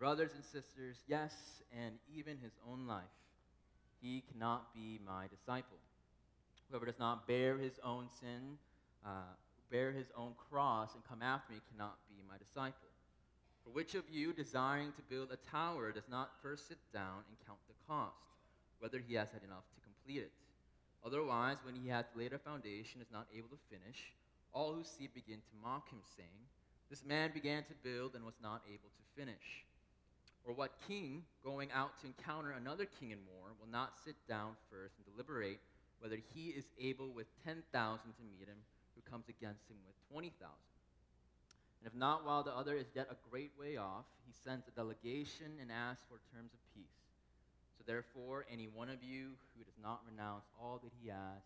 brothers and sisters, yes, and even his own life, he cannot be my disciple. Whoever does not bear his own sin, uh, bear his own cross, and come after me cannot be my disciple. For which of you, desiring to build a tower, does not first sit down and count the cost, whether he has had enough to complete it? Otherwise, when he hath laid a foundation, is not able to finish, all who see begin to mock him, saying, This man began to build and was not able to finish. Or what king, going out to encounter another king in war, will not sit down first and deliberate whether he is able with 10,000 to meet him who comes against him with 20,000? And if not, while the other is yet a great way off, he sends a delegation and asks for terms of peace. So therefore, any one of you who does not renounce all that he has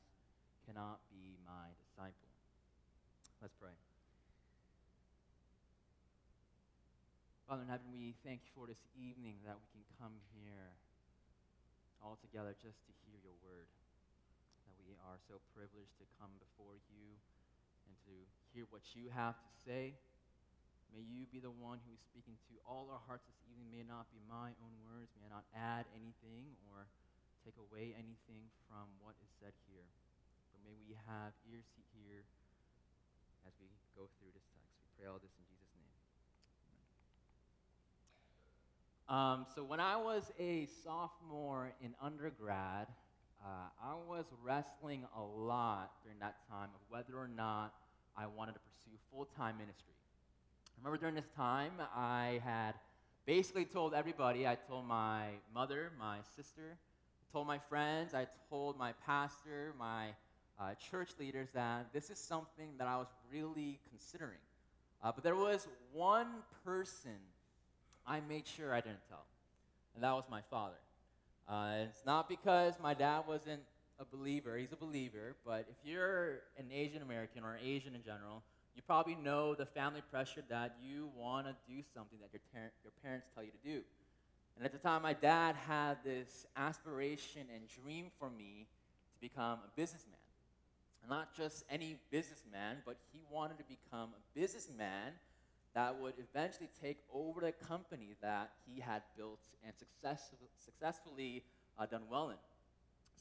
cannot be my disciple. Let's pray. Father in heaven, we thank you for this evening that we can come here all together just to hear your word. That we are so privileged to come before you and to hear what you have to say. May you be the one who is speaking to all our hearts this evening. May it not be my own words. May I not add anything or take away anything from what is said here. But may we have ears to hear as we go through this text. We pray all this in Jesus' name. Um, so, when I was a sophomore in undergrad, uh, I was wrestling a lot during that time of whether or not I wanted to pursue full time ministry. I remember during this time, I had basically told everybody I told my mother, my sister, I told my friends, I told my pastor, my uh, church leaders that this is something that I was really considering. Uh, but there was one person I made sure I didn't tell, and that was my father. Uh, it's not because my dad wasn't a believer, he's a believer, but if you're an Asian American or Asian in general, you probably know the family pressure that you want to do something that your, ter- your parents tell you to do. And at the time, my dad had this aspiration and dream for me to become a businessman. And not just any businessman, but he wanted to become a businessman that would eventually take over the company that he had built and success- successfully uh, done well in.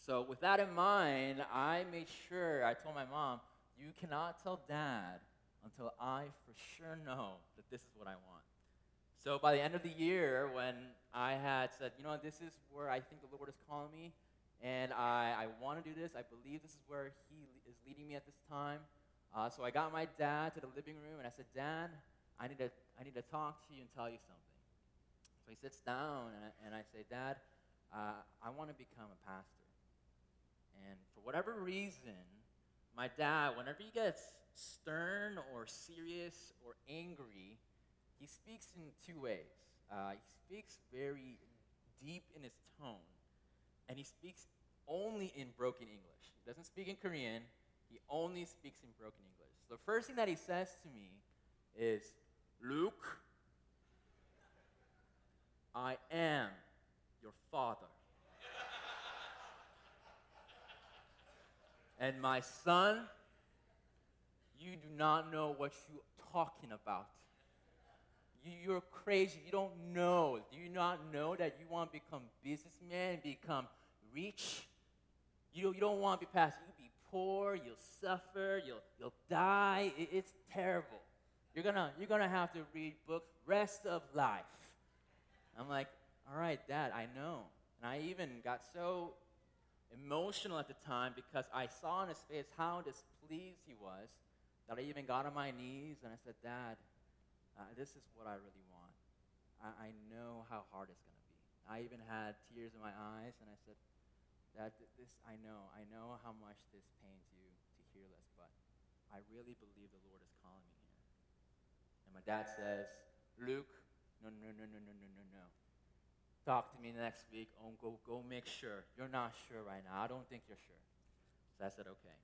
So, with that in mind, I made sure, I told my mom, you cannot tell dad until I for sure know that this is what I want. So, by the end of the year, when I had said, you know, this is where I think the Lord is calling me, and I, I want to do this, I believe this is where He is leading me at this time. Uh, so, I got my dad to the living room, and I said, Dad, I need to, I need to talk to you and tell you something. So he sits down, and I, and I say, Dad, uh, I want to become a pastor. And for whatever reason, my dad, whenever he gets stern or serious or angry, he speaks in two ways. Uh, he speaks very deep in his tone, and he speaks only in broken English. He doesn't speak in Korean, he only speaks in broken English. So the first thing that he says to me is, Luke, I am your father. and my son, you do not know what you're talking about. You, are crazy. You don't know. Do you not know that you want to become businessman, become rich? You, you don't want to be past. You'll be poor. You'll suffer. You'll, you'll die. It, it's terrible. You're gonna, you're gonna have to read books rest of life. I'm like, all right, Dad, I know. And I even got so emotional at the time because I saw on his face how displeased he was that I even got on my knees and I said, Dad, uh, this is what I really want. I, I know how hard it's going to be. I even had tears in my eyes and I said, Dad, this, I know. I know how much this pains you to hear this, but I really believe the Lord is calling me. And my dad says, Luke, no, no, no, no, no, no, no, no. Talk to me next week. Oh, go, go make sure. You're not sure right now. I don't think you're sure. So I said, okay.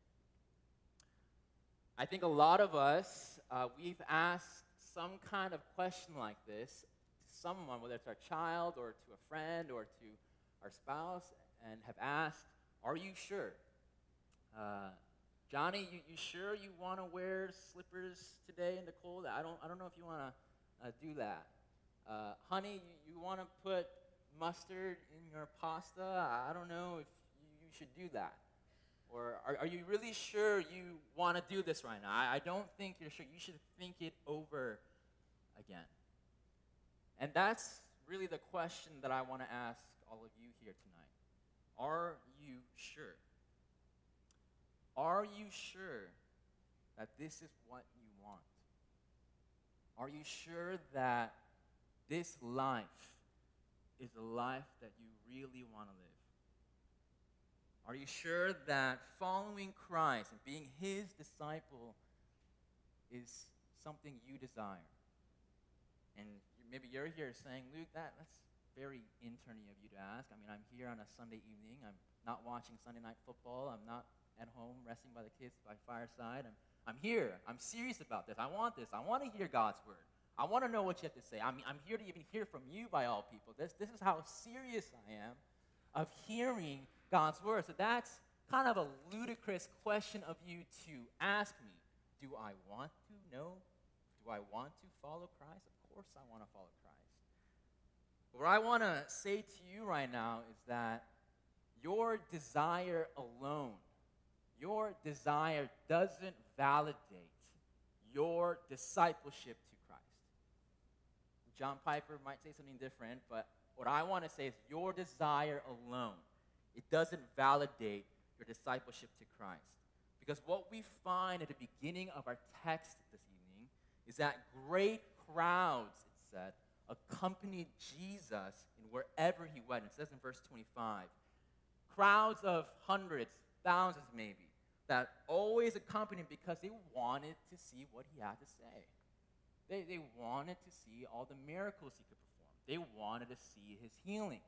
I think a lot of us, uh, we've asked some kind of question like this to someone, whether it's our child or to a friend or to our spouse, and have asked, Are you sure? Uh, Johnny, you, you sure you want to wear slippers today in the cold? I don't, I don't know if you want to uh, do that. uh, honey, you, you want to put mustard in your pasta? I don't know if you should do that. Or are, are you really sure you want to do this right now? I, I don't think you're sure. You should think it over again. And that's really the question that I want to ask all of you here tonight. Are you sure? Are you sure that this is what you want? Are you sure that this life is a life that you really want to live? Are you sure that following Christ and being his disciple is something you desire? And maybe you're here saying, Luke, that, that's very interny of you to ask. I mean, I'm here on a Sunday evening. I'm not watching Sunday night football. I'm not at home resting by the kids by fireside. I'm, I'm here. I'm serious about this. I want this. I want to hear God's word. I want to know what you have to say. I'm, I'm here to even hear from you, by all people. This, this is how serious I am of hearing God's word. So that's kind of a ludicrous question of you to ask me. Do I want to know? Do I want to follow Christ? Of course, I want to follow Christ. What I want to say to you right now is that your desire alone, your desire doesn't validate your discipleship to Christ. John Piper might say something different, but what I want to say is your desire alone, it doesn't validate your discipleship to Christ. Because what we find at the beginning of our text this evening is that great crowds, it said, accompanied Jesus in wherever he went. It says in verse 25 crowds of hundreds, thousands maybe, that always accompanied him because they wanted to see what he had to say. They, they wanted to see all the miracles he could perform. They wanted to see his healings.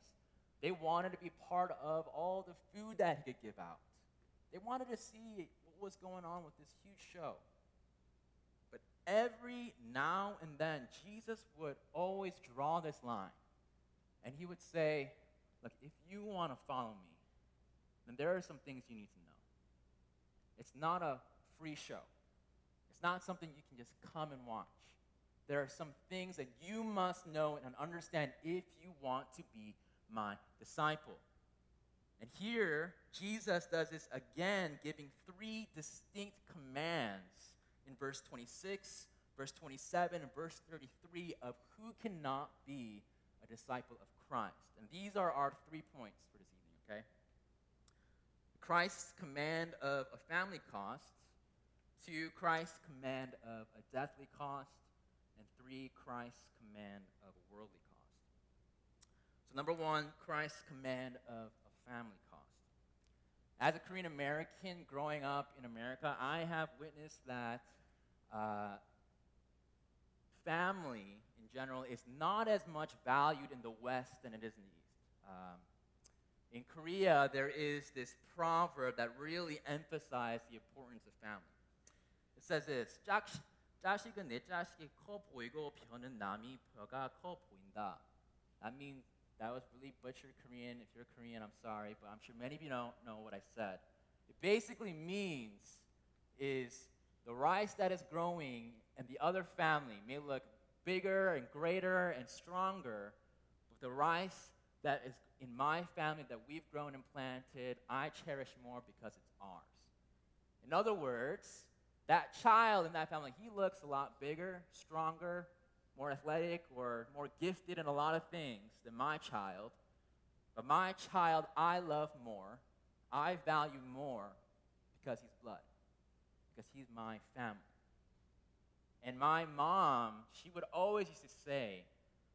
They wanted to be part of all the food that he could give out. They wanted to see what was going on with this huge show. But every now and then, Jesus would always draw this line. And he would say, Look, if you want to follow me, then there are some things you need to know. It's not a free show, it's not something you can just come and watch there are some things that you must know and understand if you want to be my disciple. And here, Jesus does this again, giving three distinct commands in verse 26, verse 27, and verse 33 of who cannot be a disciple of Christ. And these are our three points for this evening, okay? Christ's command of a family cost, two, Christ's command of a deathly cost, and three, Christ's command of a worldly cost. So, number one, Christ's command of a family cost. As a Korean American growing up in America, I have witnessed that uh, family in general is not as much valued in the West than it is in the East. Um, in Korea, there is this proverb that really emphasizes the importance of family. It says this 자식은 내 자식이 커 보이고 벼는 남이 벼가 커 보인다. That means that was really butchered Korean. If you're Korean, I'm sorry, but I'm sure many of you don't know what I said. It basically means is the rice that is growing and the other family may look bigger and greater and stronger, but the rice that is in my family that we've grown and planted, I cherish more because it's ours. In other words, that child in that family, he looks a lot bigger, stronger, more athletic, or more gifted in a lot of things than my child. But my child, I love more, I value more because he's blood, because he's my family. And my mom, she would always used to say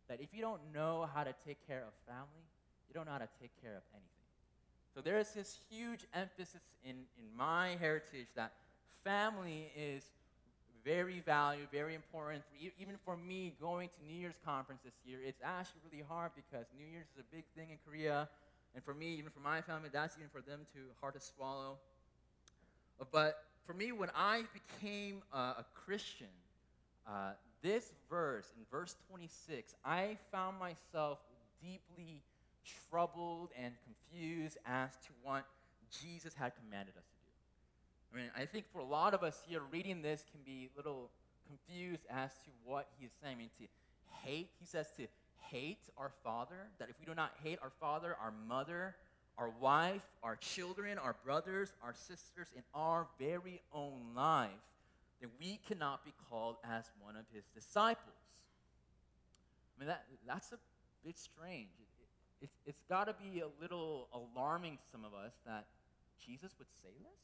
that if you don't know how to take care of family, don't know how to take care of anything. So there is this huge emphasis in, in my heritage that family is very valued, very important. even for me, going to New Year's conference this year, it's actually really hard because New Year's is a big thing in Korea. And for me, even for my family, that's even for them too hard to swallow. But for me, when I became a Christian, uh, this verse, in verse 26, I found myself deeply troubled and confused as to what Jesus had commanded us to do. I mean, I think for a lot of us here, reading this can be a little confused as to what he is saying. I mean, to hate. He says to hate our father, that if we do not hate our father, our mother, our wife, our children, our brothers, our sisters in our very own life, then we cannot be called as one of his disciples. I mean, that, that's a bit strange. It, it, it's got to be a little alarming to some of us that Jesus would say this.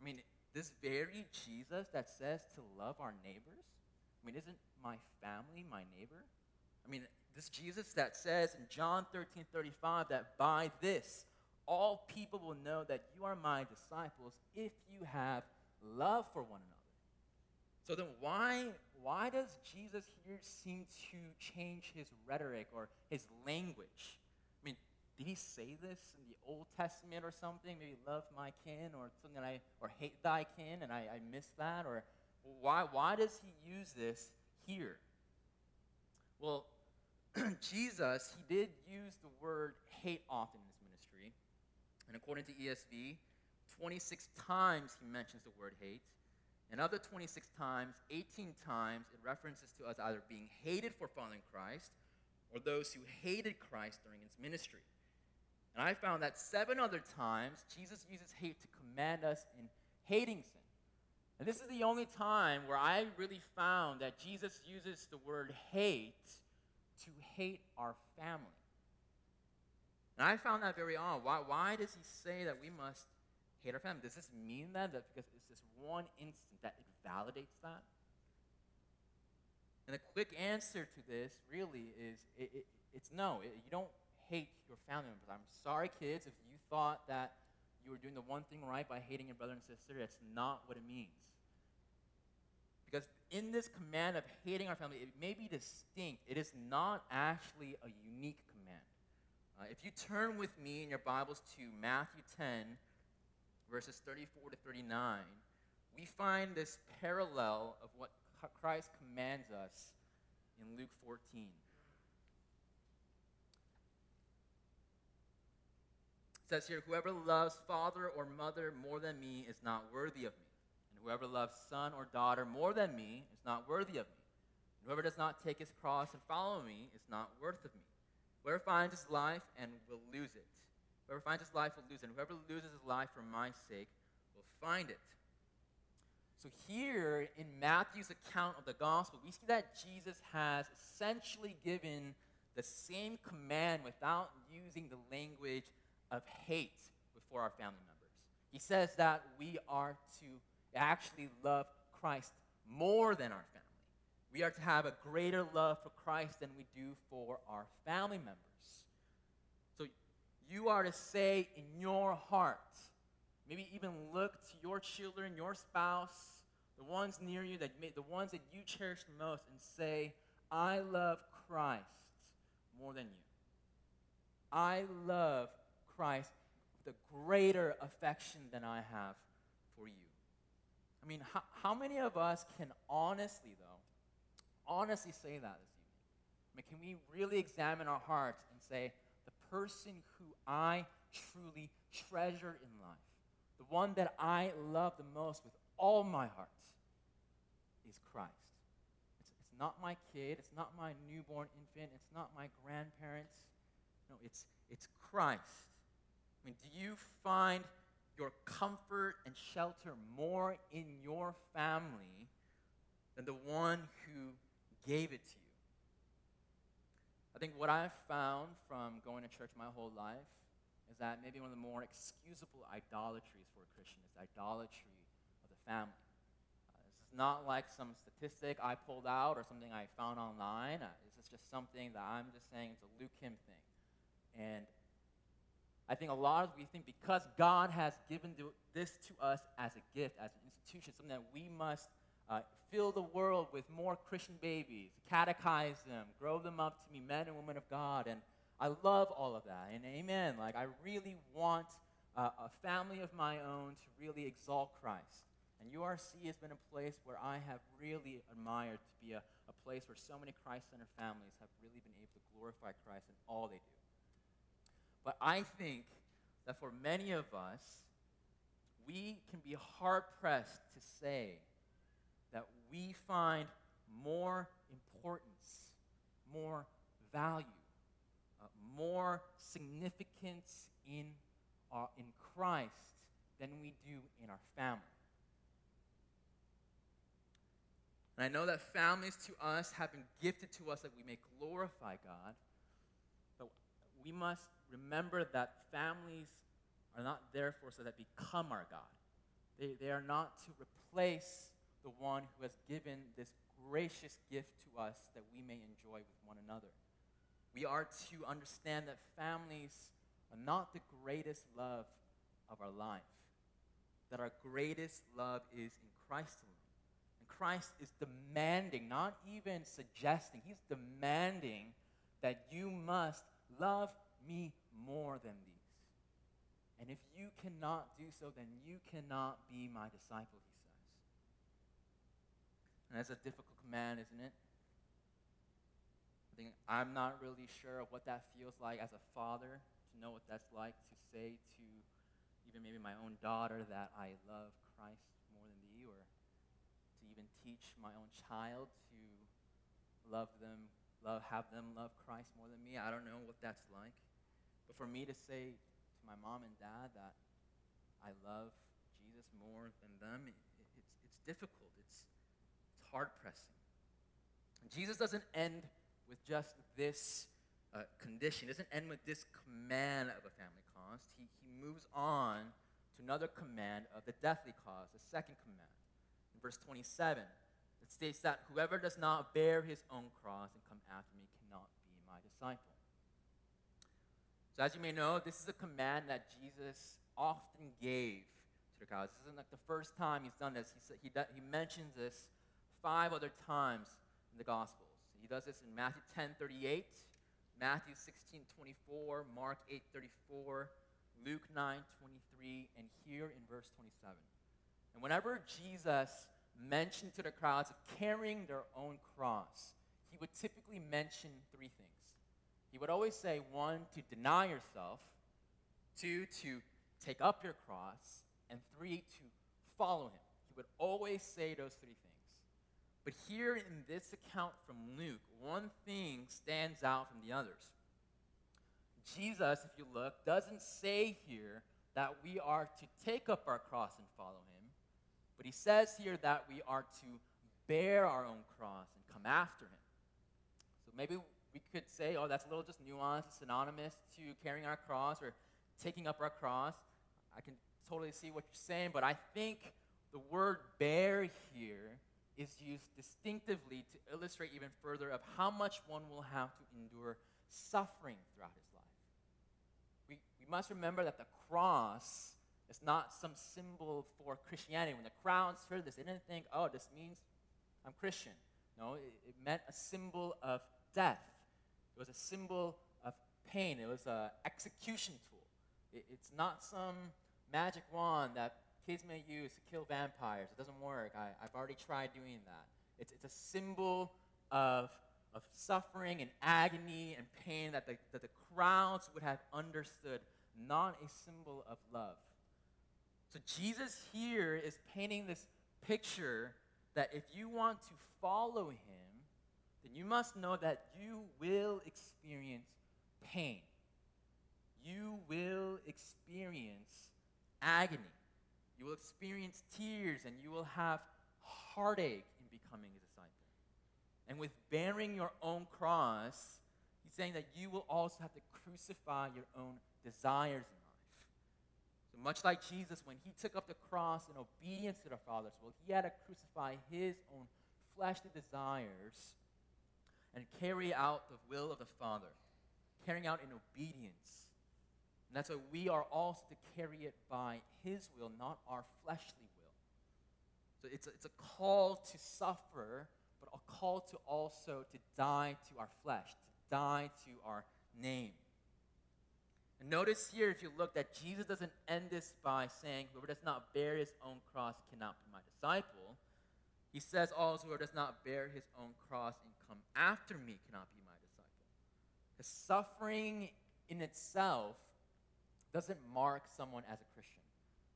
I mean, this very Jesus that says to love our neighbors, I mean, isn't my family my neighbor? I mean, this Jesus that says in John 13 35 that by this all people will know that you are my disciples if you have love for one another. So then, why, why does Jesus here seem to change his rhetoric or his language? I mean, did he say this in the Old Testament or something? Maybe love my kin or something I, or hate thy kin, and I, I missed that? Or why, why does he use this here? Well, Jesus, he did use the word hate often in his ministry. And according to ESV, 26 times he mentions the word hate. The 26 times, 18 times it references to us either being hated for following Christ or those who hated Christ during his ministry. And I found that seven other times Jesus uses hate to command us in hating sin. And this is the only time where I really found that Jesus uses the word hate to hate our family. And I found that very odd. Why, why does he say that we must hate our family? Does this mean that? That because it's this one instant that it validates that? And the quick answer to this really is it, it, it's no. It, you don't hate your family members. I'm sorry, kids, if you thought that you were doing the one thing right by hating your brother and sister. That's not what it means. Because in this command of hating our family, it may be distinct. It is not actually a unique command. Uh, if you turn with me in your Bibles to Matthew 10, verses 34 to 39, we find this parallel of what Christ commands us in Luke 14. It says here, Whoever loves father or mother more than me is not worthy of me. And whoever loves son or daughter more than me is not worthy of me. And whoever does not take his cross and follow me is not worth of me. Whoever finds his life and will lose it. Whoever finds his life will lose it. And whoever loses his life for my sake will find it. So, here in Matthew's account of the gospel, we see that Jesus has essentially given the same command without using the language of hate before our family members. He says that we are to actually love Christ more than our family. We are to have a greater love for Christ than we do for our family members. You are to say in your heart, maybe even look to your children, your spouse, the ones near you, that the ones that you cherish the most, and say, I love Christ more than you. I love Christ with a greater affection than I have for you. I mean, how, how many of us can honestly, though, honestly say that this evening? I mean, can we really examine our hearts and say, person who I truly treasure in life, the one that I love the most with all my heart, is Christ? It's, it's not my kid, it's not my newborn infant, it's not my grandparents. No, it's, it's Christ. I mean, do you find your comfort and shelter more in your family than the one who gave it to you. I think what I've found from going to church my whole life is that maybe one of the more excusable idolatries for a Christian is idolatry of the family. Uh, this is not like some statistic I pulled out or something I found online. Uh, this is just something that I'm just saying it's a Luke Kim thing. And I think a lot of we think because God has given this to us as a gift, as an institution, something that we must uh, fill the world with more Christian babies, catechize them, grow them up to be men and women of God. And I love all of that. And amen. Like, I really want uh, a family of my own to really exalt Christ. And URC has been a place where I have really admired to be a, a place where so many Christ centered families have really been able to glorify Christ in all they do. But I think that for many of us, we can be hard pressed to say we find more importance more value, uh, more significance in, our, in Christ than we do in our family. And I know that families to us have been gifted to us that we may glorify God, but we must remember that families are not there for us so that become our God. They, they are not to replace the one who has given this gracious gift to us that we may enjoy with one another. We are to understand that families are not the greatest love of our life, that our greatest love is in Christ alone. And Christ is demanding, not even suggesting, he's demanding that you must love me more than these. And if you cannot do so, then you cannot be my disciple, he. And that's a difficult command, isn't it? I think I'm not really sure of what that feels like as a father to know what that's like to say to even maybe my own daughter that I love Christ more than thee, or to even teach my own child to love them, love, have them love Christ more than me. I don't know what that's like. But for me to say to my mom and dad that I love Jesus more than them, it, it, it's, it's difficult. Hard pressing. Jesus doesn't end with just this uh, condition, he doesn't end with this command of a family cost. He, he moves on to another command of the deathly cause, the second command. In verse 27, it states that whoever does not bear his own cross and come after me cannot be my disciple. So, as you may know, this is a command that Jesus often gave to the crowds. This isn't like the first time he's done this. He, said, he, he mentions this five other times in the Gospels. He does this in Matthew 10 38, Matthew 16 24, Mark 8 34, Luke 9 23, and here in verse 27. And whenever Jesus mentioned to the crowds of carrying their own cross, he would typically mention three things. He would always say, one, to deny yourself, two, to take up your cross, and three, to follow him. He would always say those three things. But here in this account from Luke, one thing stands out from the others. Jesus, if you look, doesn't say here that we are to take up our cross and follow him, but he says here that we are to bear our own cross and come after him. So maybe we could say, oh, that's a little just nuanced, synonymous to carrying our cross or taking up our cross. I can totally see what you're saying, but I think the word bear here is used distinctively to illustrate even further of how much one will have to endure suffering throughout his life. We, we must remember that the cross is not some symbol for Christianity. When the crowds heard this, they didn't think, oh, this means I'm Christian. No, it, it meant a symbol of death. It was a symbol of pain. It was an execution tool. It, it's not some magic wand that kids may use to kill vampires. It doesn't work. I, have already tried doing that. It's, it's a symbol of, of suffering and agony and pain that the, that the crowds would have understood, not a symbol of love. So Jesus here is painting this picture that if you want to follow him, then you must know that you will experience pain. You will experience agony. You will experience tears and you will have heartache in becoming a disciple. And with bearing your own cross, he's saying that you will also have to crucify your own desires in life. So, much like Jesus, when he took up the cross in obedience to the Father's will, he had to crucify his own fleshly desires and carry out the will of the Father, carrying out in obedience. And that's why we are also to carry it by His will, not our fleshly will. So it's a, it's a call to suffer, but a call to also to die to our flesh, to die to our name. And notice here, if you look, that Jesus doesn't end this by saying, Whoever does not bear his own cross cannot be my disciple. He says also, Whoever does not bear his own cross and come after me cannot be my disciple. The suffering in itself doesn't mark someone as a Christian.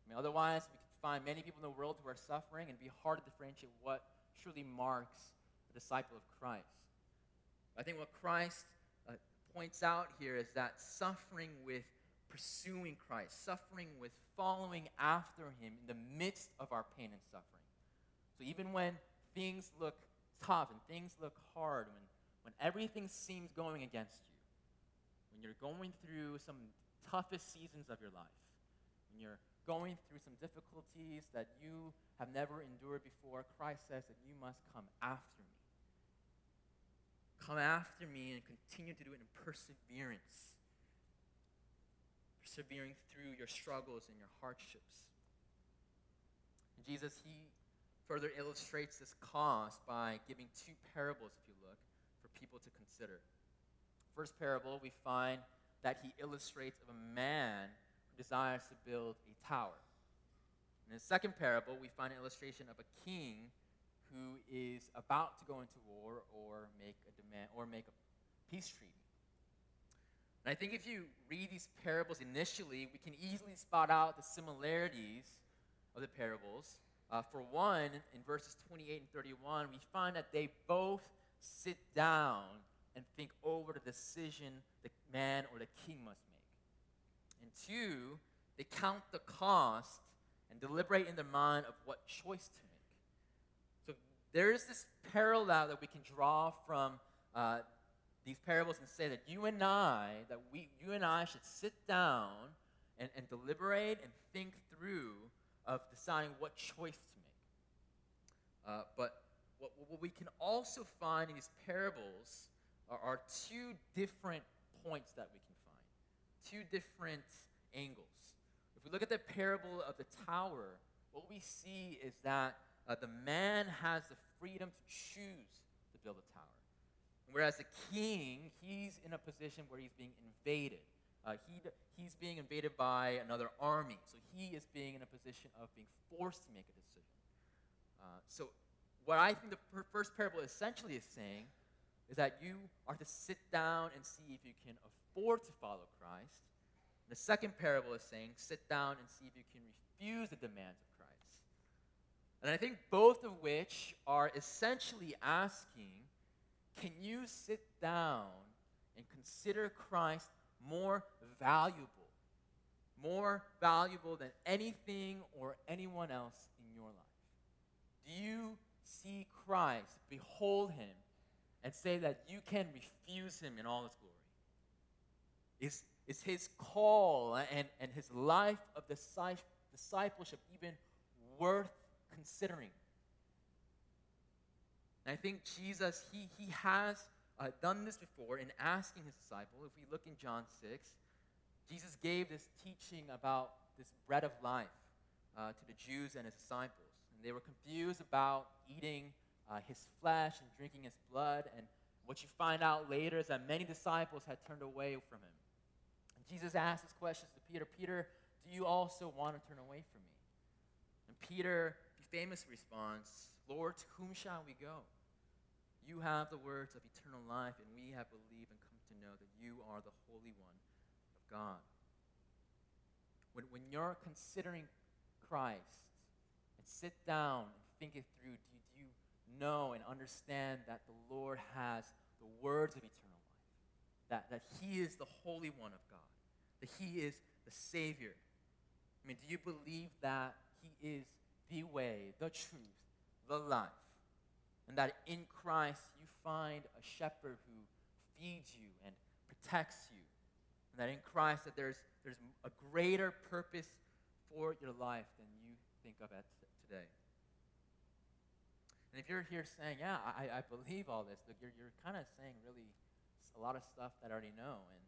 I mean, otherwise, we could find many people in the world who are suffering and be hard to differentiate what truly marks a disciple of Christ. I think what Christ uh, points out here is that suffering with pursuing Christ, suffering with following after Him in the midst of our pain and suffering. So even when things look tough and things look hard, when, when everything seems going against you, when you're going through some toughest seasons of your life, when you're going through some difficulties that you have never endured before, Christ says that you must come after me. Come after me and continue to do it in perseverance. Persevering through your struggles and your hardships. And Jesus, he further illustrates this cause by giving two parables, if you look, for people to consider. First parable, we find that he illustrates of a man who desires to build a tower. In the second parable, we find an illustration of a king who is about to go into war or make a demand or make a peace treaty. And I think if you read these parables initially, we can easily spot out the similarities of the parables. Uh, for one, in verses 28 and 31, we find that they both sit down and think over the decision the man or the king must make. And two, they count the cost and deliberate in their mind of what choice to make. So there is this parallel that we can draw from uh, these parables and say that you and I, that we, you and I should sit down and, and deliberate and think through of deciding what choice to make. Uh, but what, what we can also find in these parables are, two different points that we can find, two different angles. If we look at the parable of the tower, what we see is that uh, the man has the freedom to choose to build a tower. Whereas the king, he's in a position where he's being invaded. Uh, he, he's being invaded by another army. So he is being in a position of being forced to make a decision. Uh, so, what I think the per- first parable essentially is saying is that you are to sit down and see if you can afford to follow Christ. The second parable is saying, sit down and see if you can refuse the demands of Christ. And I think both of which are essentially asking, can you sit down and consider Christ more valuable, more valuable than anything or anyone else in your life? Do you see Christ, behold him, and say that you can refuse him in all his glory? Is, is his call and, and his life of discipleship even worth considering? And I think Jesus, he, he has uh, done this before in asking his disciple. If we look in John 6, Jesus gave this teaching about this bread of life uh, to the Jews and his disciples. And they were confused about eating uh, his flesh and drinking his blood. And what you find out later is that many disciples had turned away from him. And Jesus asked this question to Peter Peter, do you also want to turn away from me? And Peter, he famously responds, Lord, to whom shall we go? You have the words of eternal life, and we have believed and come to know that you are the Holy One of God. When, when you're considering Christ and sit down and think it through, do know and understand that the Lord has the words of eternal life, that, that He is the Holy One of God, that He is the Savior. I mean, do you believe that He is the way, the truth, the life? And that in Christ you find a shepherd who feeds you and protects you. And that in Christ that there's, there's a greater purpose for your life than you think of it today. And if you're here saying, yeah, I, I believe all this, you're, you're kind of saying really a lot of stuff that I already know. And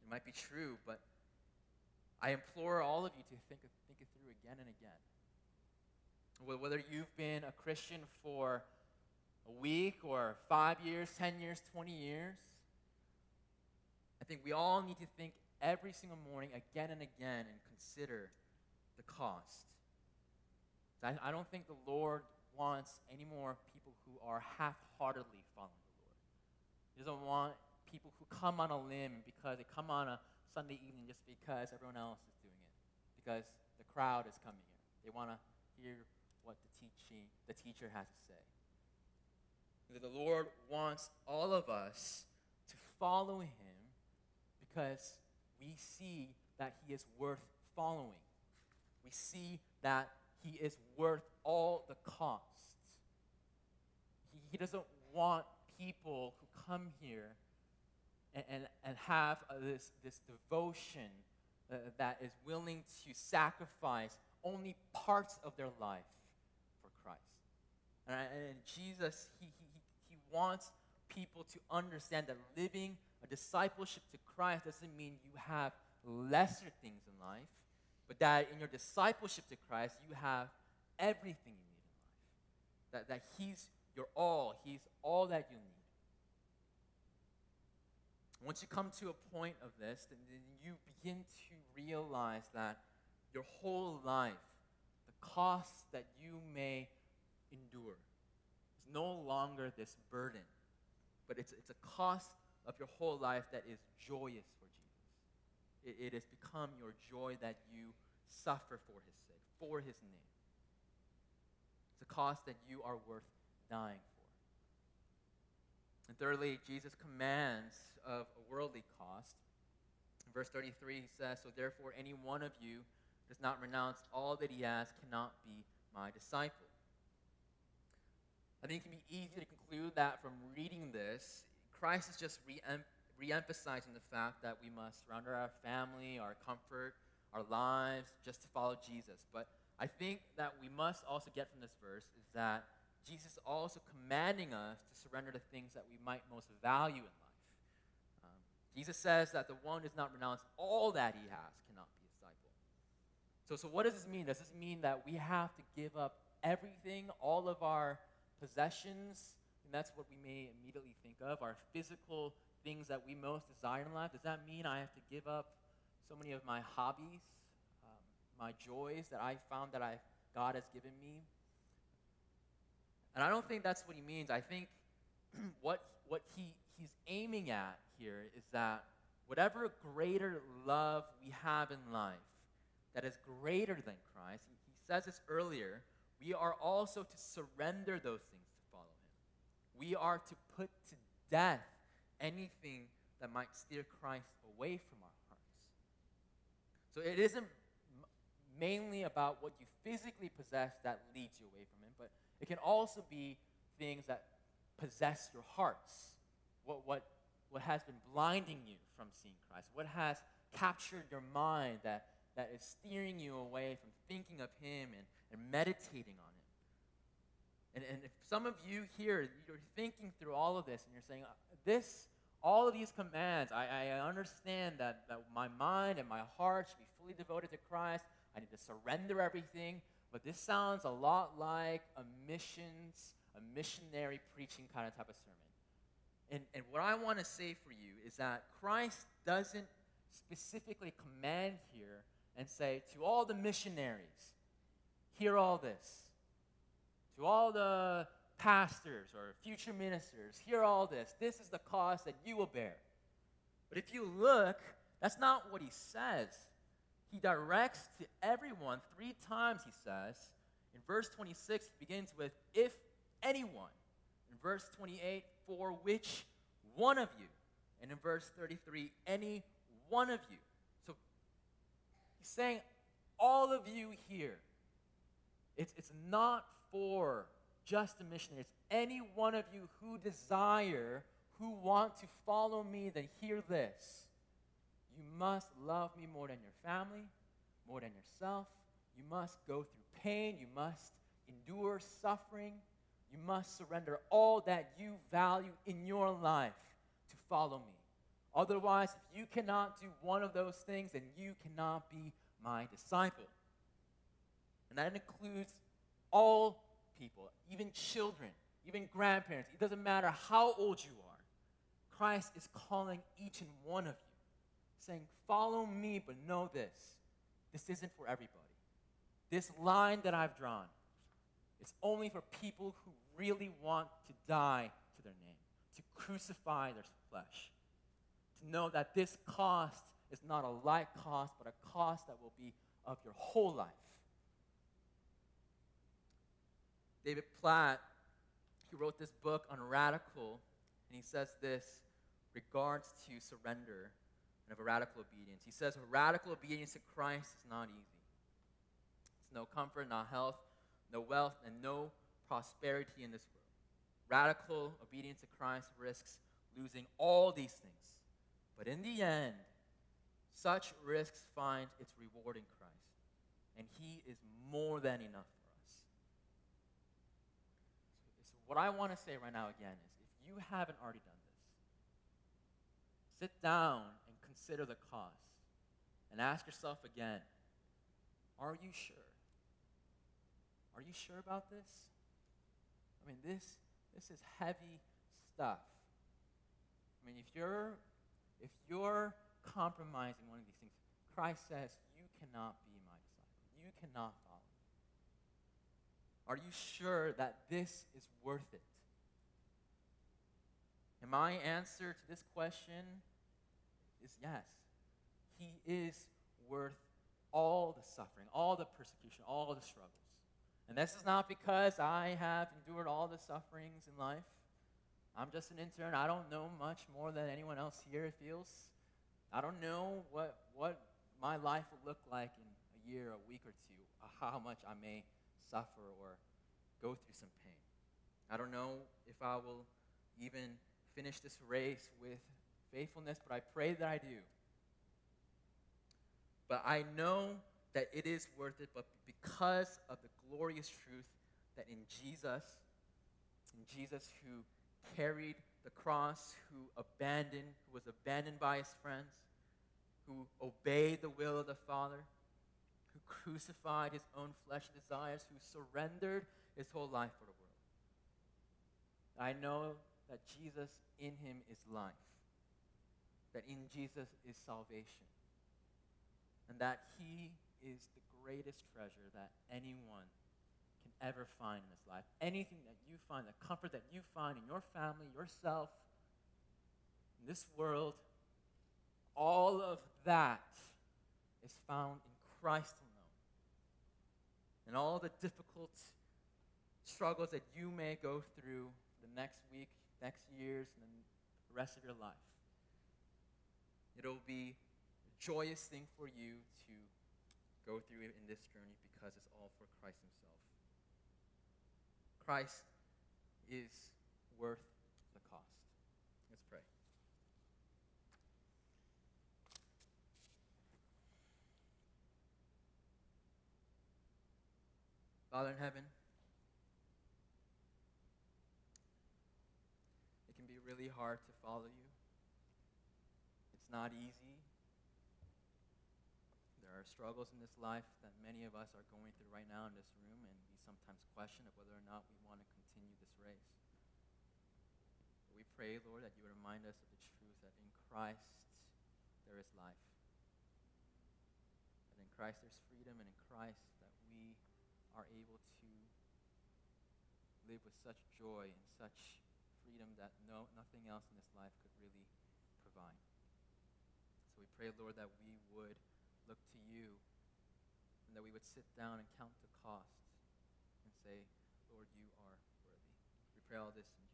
it might be true, but I implore all of you to think, think it through again and again. Whether you've been a Christian for a week or five years, 10 years, 20 years, I think we all need to think every single morning again and again and consider the cost. I, I don't think the Lord wants any more people who are half heartedly following the Lord. He doesn't want people who come on a limb because they come on a Sunday evening just because everyone else is doing it, because the crowd is coming here. They want to hear what the, teaching, the teacher has to say. that the Lord wants all of us to follow him because we see that he is worth following. We see that he is worth all the cost. He, he doesn't want people who come here and, and, and have uh, this, this devotion uh, that is willing to sacrifice only parts of their life for Christ. And, and Jesus, he, he, he wants people to understand that living a discipleship to Christ doesn't mean you have lesser things in life, but that in your discipleship to Christ, you have everything you need in life. That, that He's your all, He's all that you need. Once you come to a point of this, then, you begin to realize that your whole life, the cost that you may endure, is no longer this burden, but it's, it's a cost of your whole life that is joyous. It, it has become your joy that you suffer for his sake, for his name. It's a cost that you are worth dying for. And thirdly, Jesus commands of a worldly cost. In verse 33, he says, So therefore, any one of you does not renounce all that he has cannot be my disciple. I think it can be easy to conclude that from reading this, Christ is just re emphasizing the fact that we must surrender our family, our comfort, our lives just to follow Jesus. But I think that we must also get from this verse is that Jesus is also commanding us to surrender the things that we might most value in life. Um, Jesus says that the one who does not renounce all that he has cannot be a disciple. So, so what does this mean? Does this mean that we have to give up everything, all of our possessions? And that's what we may immediately think of, our physical things that we most desire in life. Does that mean I have to give up so many of my hobbies, um, my joys that I found that I, God has given me? And I don't think that's what he means. I think what, what he, he's aiming at here is that whatever greater love we have in life that is greater than Christ, he, he says this earlier, we are also to surrender those things to follow him. We are to put to death anything that might steer Christ away from our hearts. So it isn't mainly about what you physically possess that leads you away from him, but it can also be things that possess your hearts. What, what, what has been blinding you from seeing Christ? What has captured your mind that, that is steering you away from thinking of Him and, and meditating on Him? And, and if some of you here, you're thinking through all of this and you're saying, this, all of these commands, I, I understand that, that my mind and my heart should be fully devoted to Christ. I need to surrender everything. But this sounds a lot like a missions, a missionary preaching kind of type of sermon. And, and what I want to say for you is that Christ doesn't specifically command here and say to all the missionaries, hear all this. To all the pastors or future ministers, hear all this. This is the cost that you will bear. But if you look, that's not what he says he directs to everyone three times, he says. In verse 26, he begins with, if anyone. In verse 28, for which one of you. And in verse 33, any one of you. So he's saying, all of you here. It's, it's not for just the missionaries. Any one of you who desire, who want to follow me, then hear this. You must love me more than your family, more than yourself. You must go through pain. You must endure suffering. You must surrender all that you value in your life to follow me. Otherwise, if you cannot do one of those things, then you cannot be my disciple. And that includes all people, even children, even grandparents. It doesn't matter how old you are. Christ is calling each and one of you saying, Follow me, but know this this isn't for everybody. This line that I've drawn is only for people who really want to die to their name, to crucify their flesh, to know that this cost is not a light cost, but a cost that will be of your whole life. David Platt, he wrote this book on radical, and he says this regards to surrender and of a radical obedience. He says, radical obedience to Christ is not easy. It's no comfort, not health, no wealth, and no prosperity in this world. Radical obedience to Christ risks losing all these things. But in the end, such risks find its reward in Christ. And He is more than enough for us. So, what I want to say right now again is if you haven't already done this, sit down and consider the cost and ask yourself again are you sure? Are you sure about this? I mean, this, this is heavy stuff. I mean, if you're, if you're compromising one of these things, Christ says, you cannot be my disciple. You cannot. Are you sure that this is worth it? And my answer to this question is yes. He is worth all the suffering, all the persecution, all the struggles. And this is not because I have endured all the sufferings in life. I'm just an intern. I don't know much more than anyone else here feels. I don't know what, what my life will look like in a year, a week or two, how much I may suffer or go through some pain. I don't know if I will even finish this race with faithfulness, but I pray that I do. But I know that it is worth it, but because of the glorious truth that in Jesus, in Jesus who carried the cross, who abandoned, who was abandoned by his friends, who obeyed the will of the Father, who crucified his own flesh desires, who surrendered his whole life for the world. I know that Jesus in him is life, that in Jesus is salvation, and that he is the greatest treasure that anyone can ever find in this life. Anything that you find, the comfort that you find in your family, yourself, in this world, all of that is found in Christ alone. And all the difficult struggles that you may go through the next week, next years, and the rest of your life. It'll be a joyous thing for you to go through in this journey because it's all for Christ Himself. Christ is worth the cost. Let's pray. Father in heaven, it can be really hard to follow you. It's not easy. There are struggles in this life that many of us are going through right now in this room, and we sometimes question whether or not we want to continue this race. But we pray, Lord, that you would remind us of the truth that in Christ there is life. That in Christ there's freedom, and in Christ are able to live with such joy and such freedom that no, nothing else in this life could really provide. So we pray, Lord, that we would look to you and that we would sit down and count the cost and say, Lord, you are worthy. We pray all this in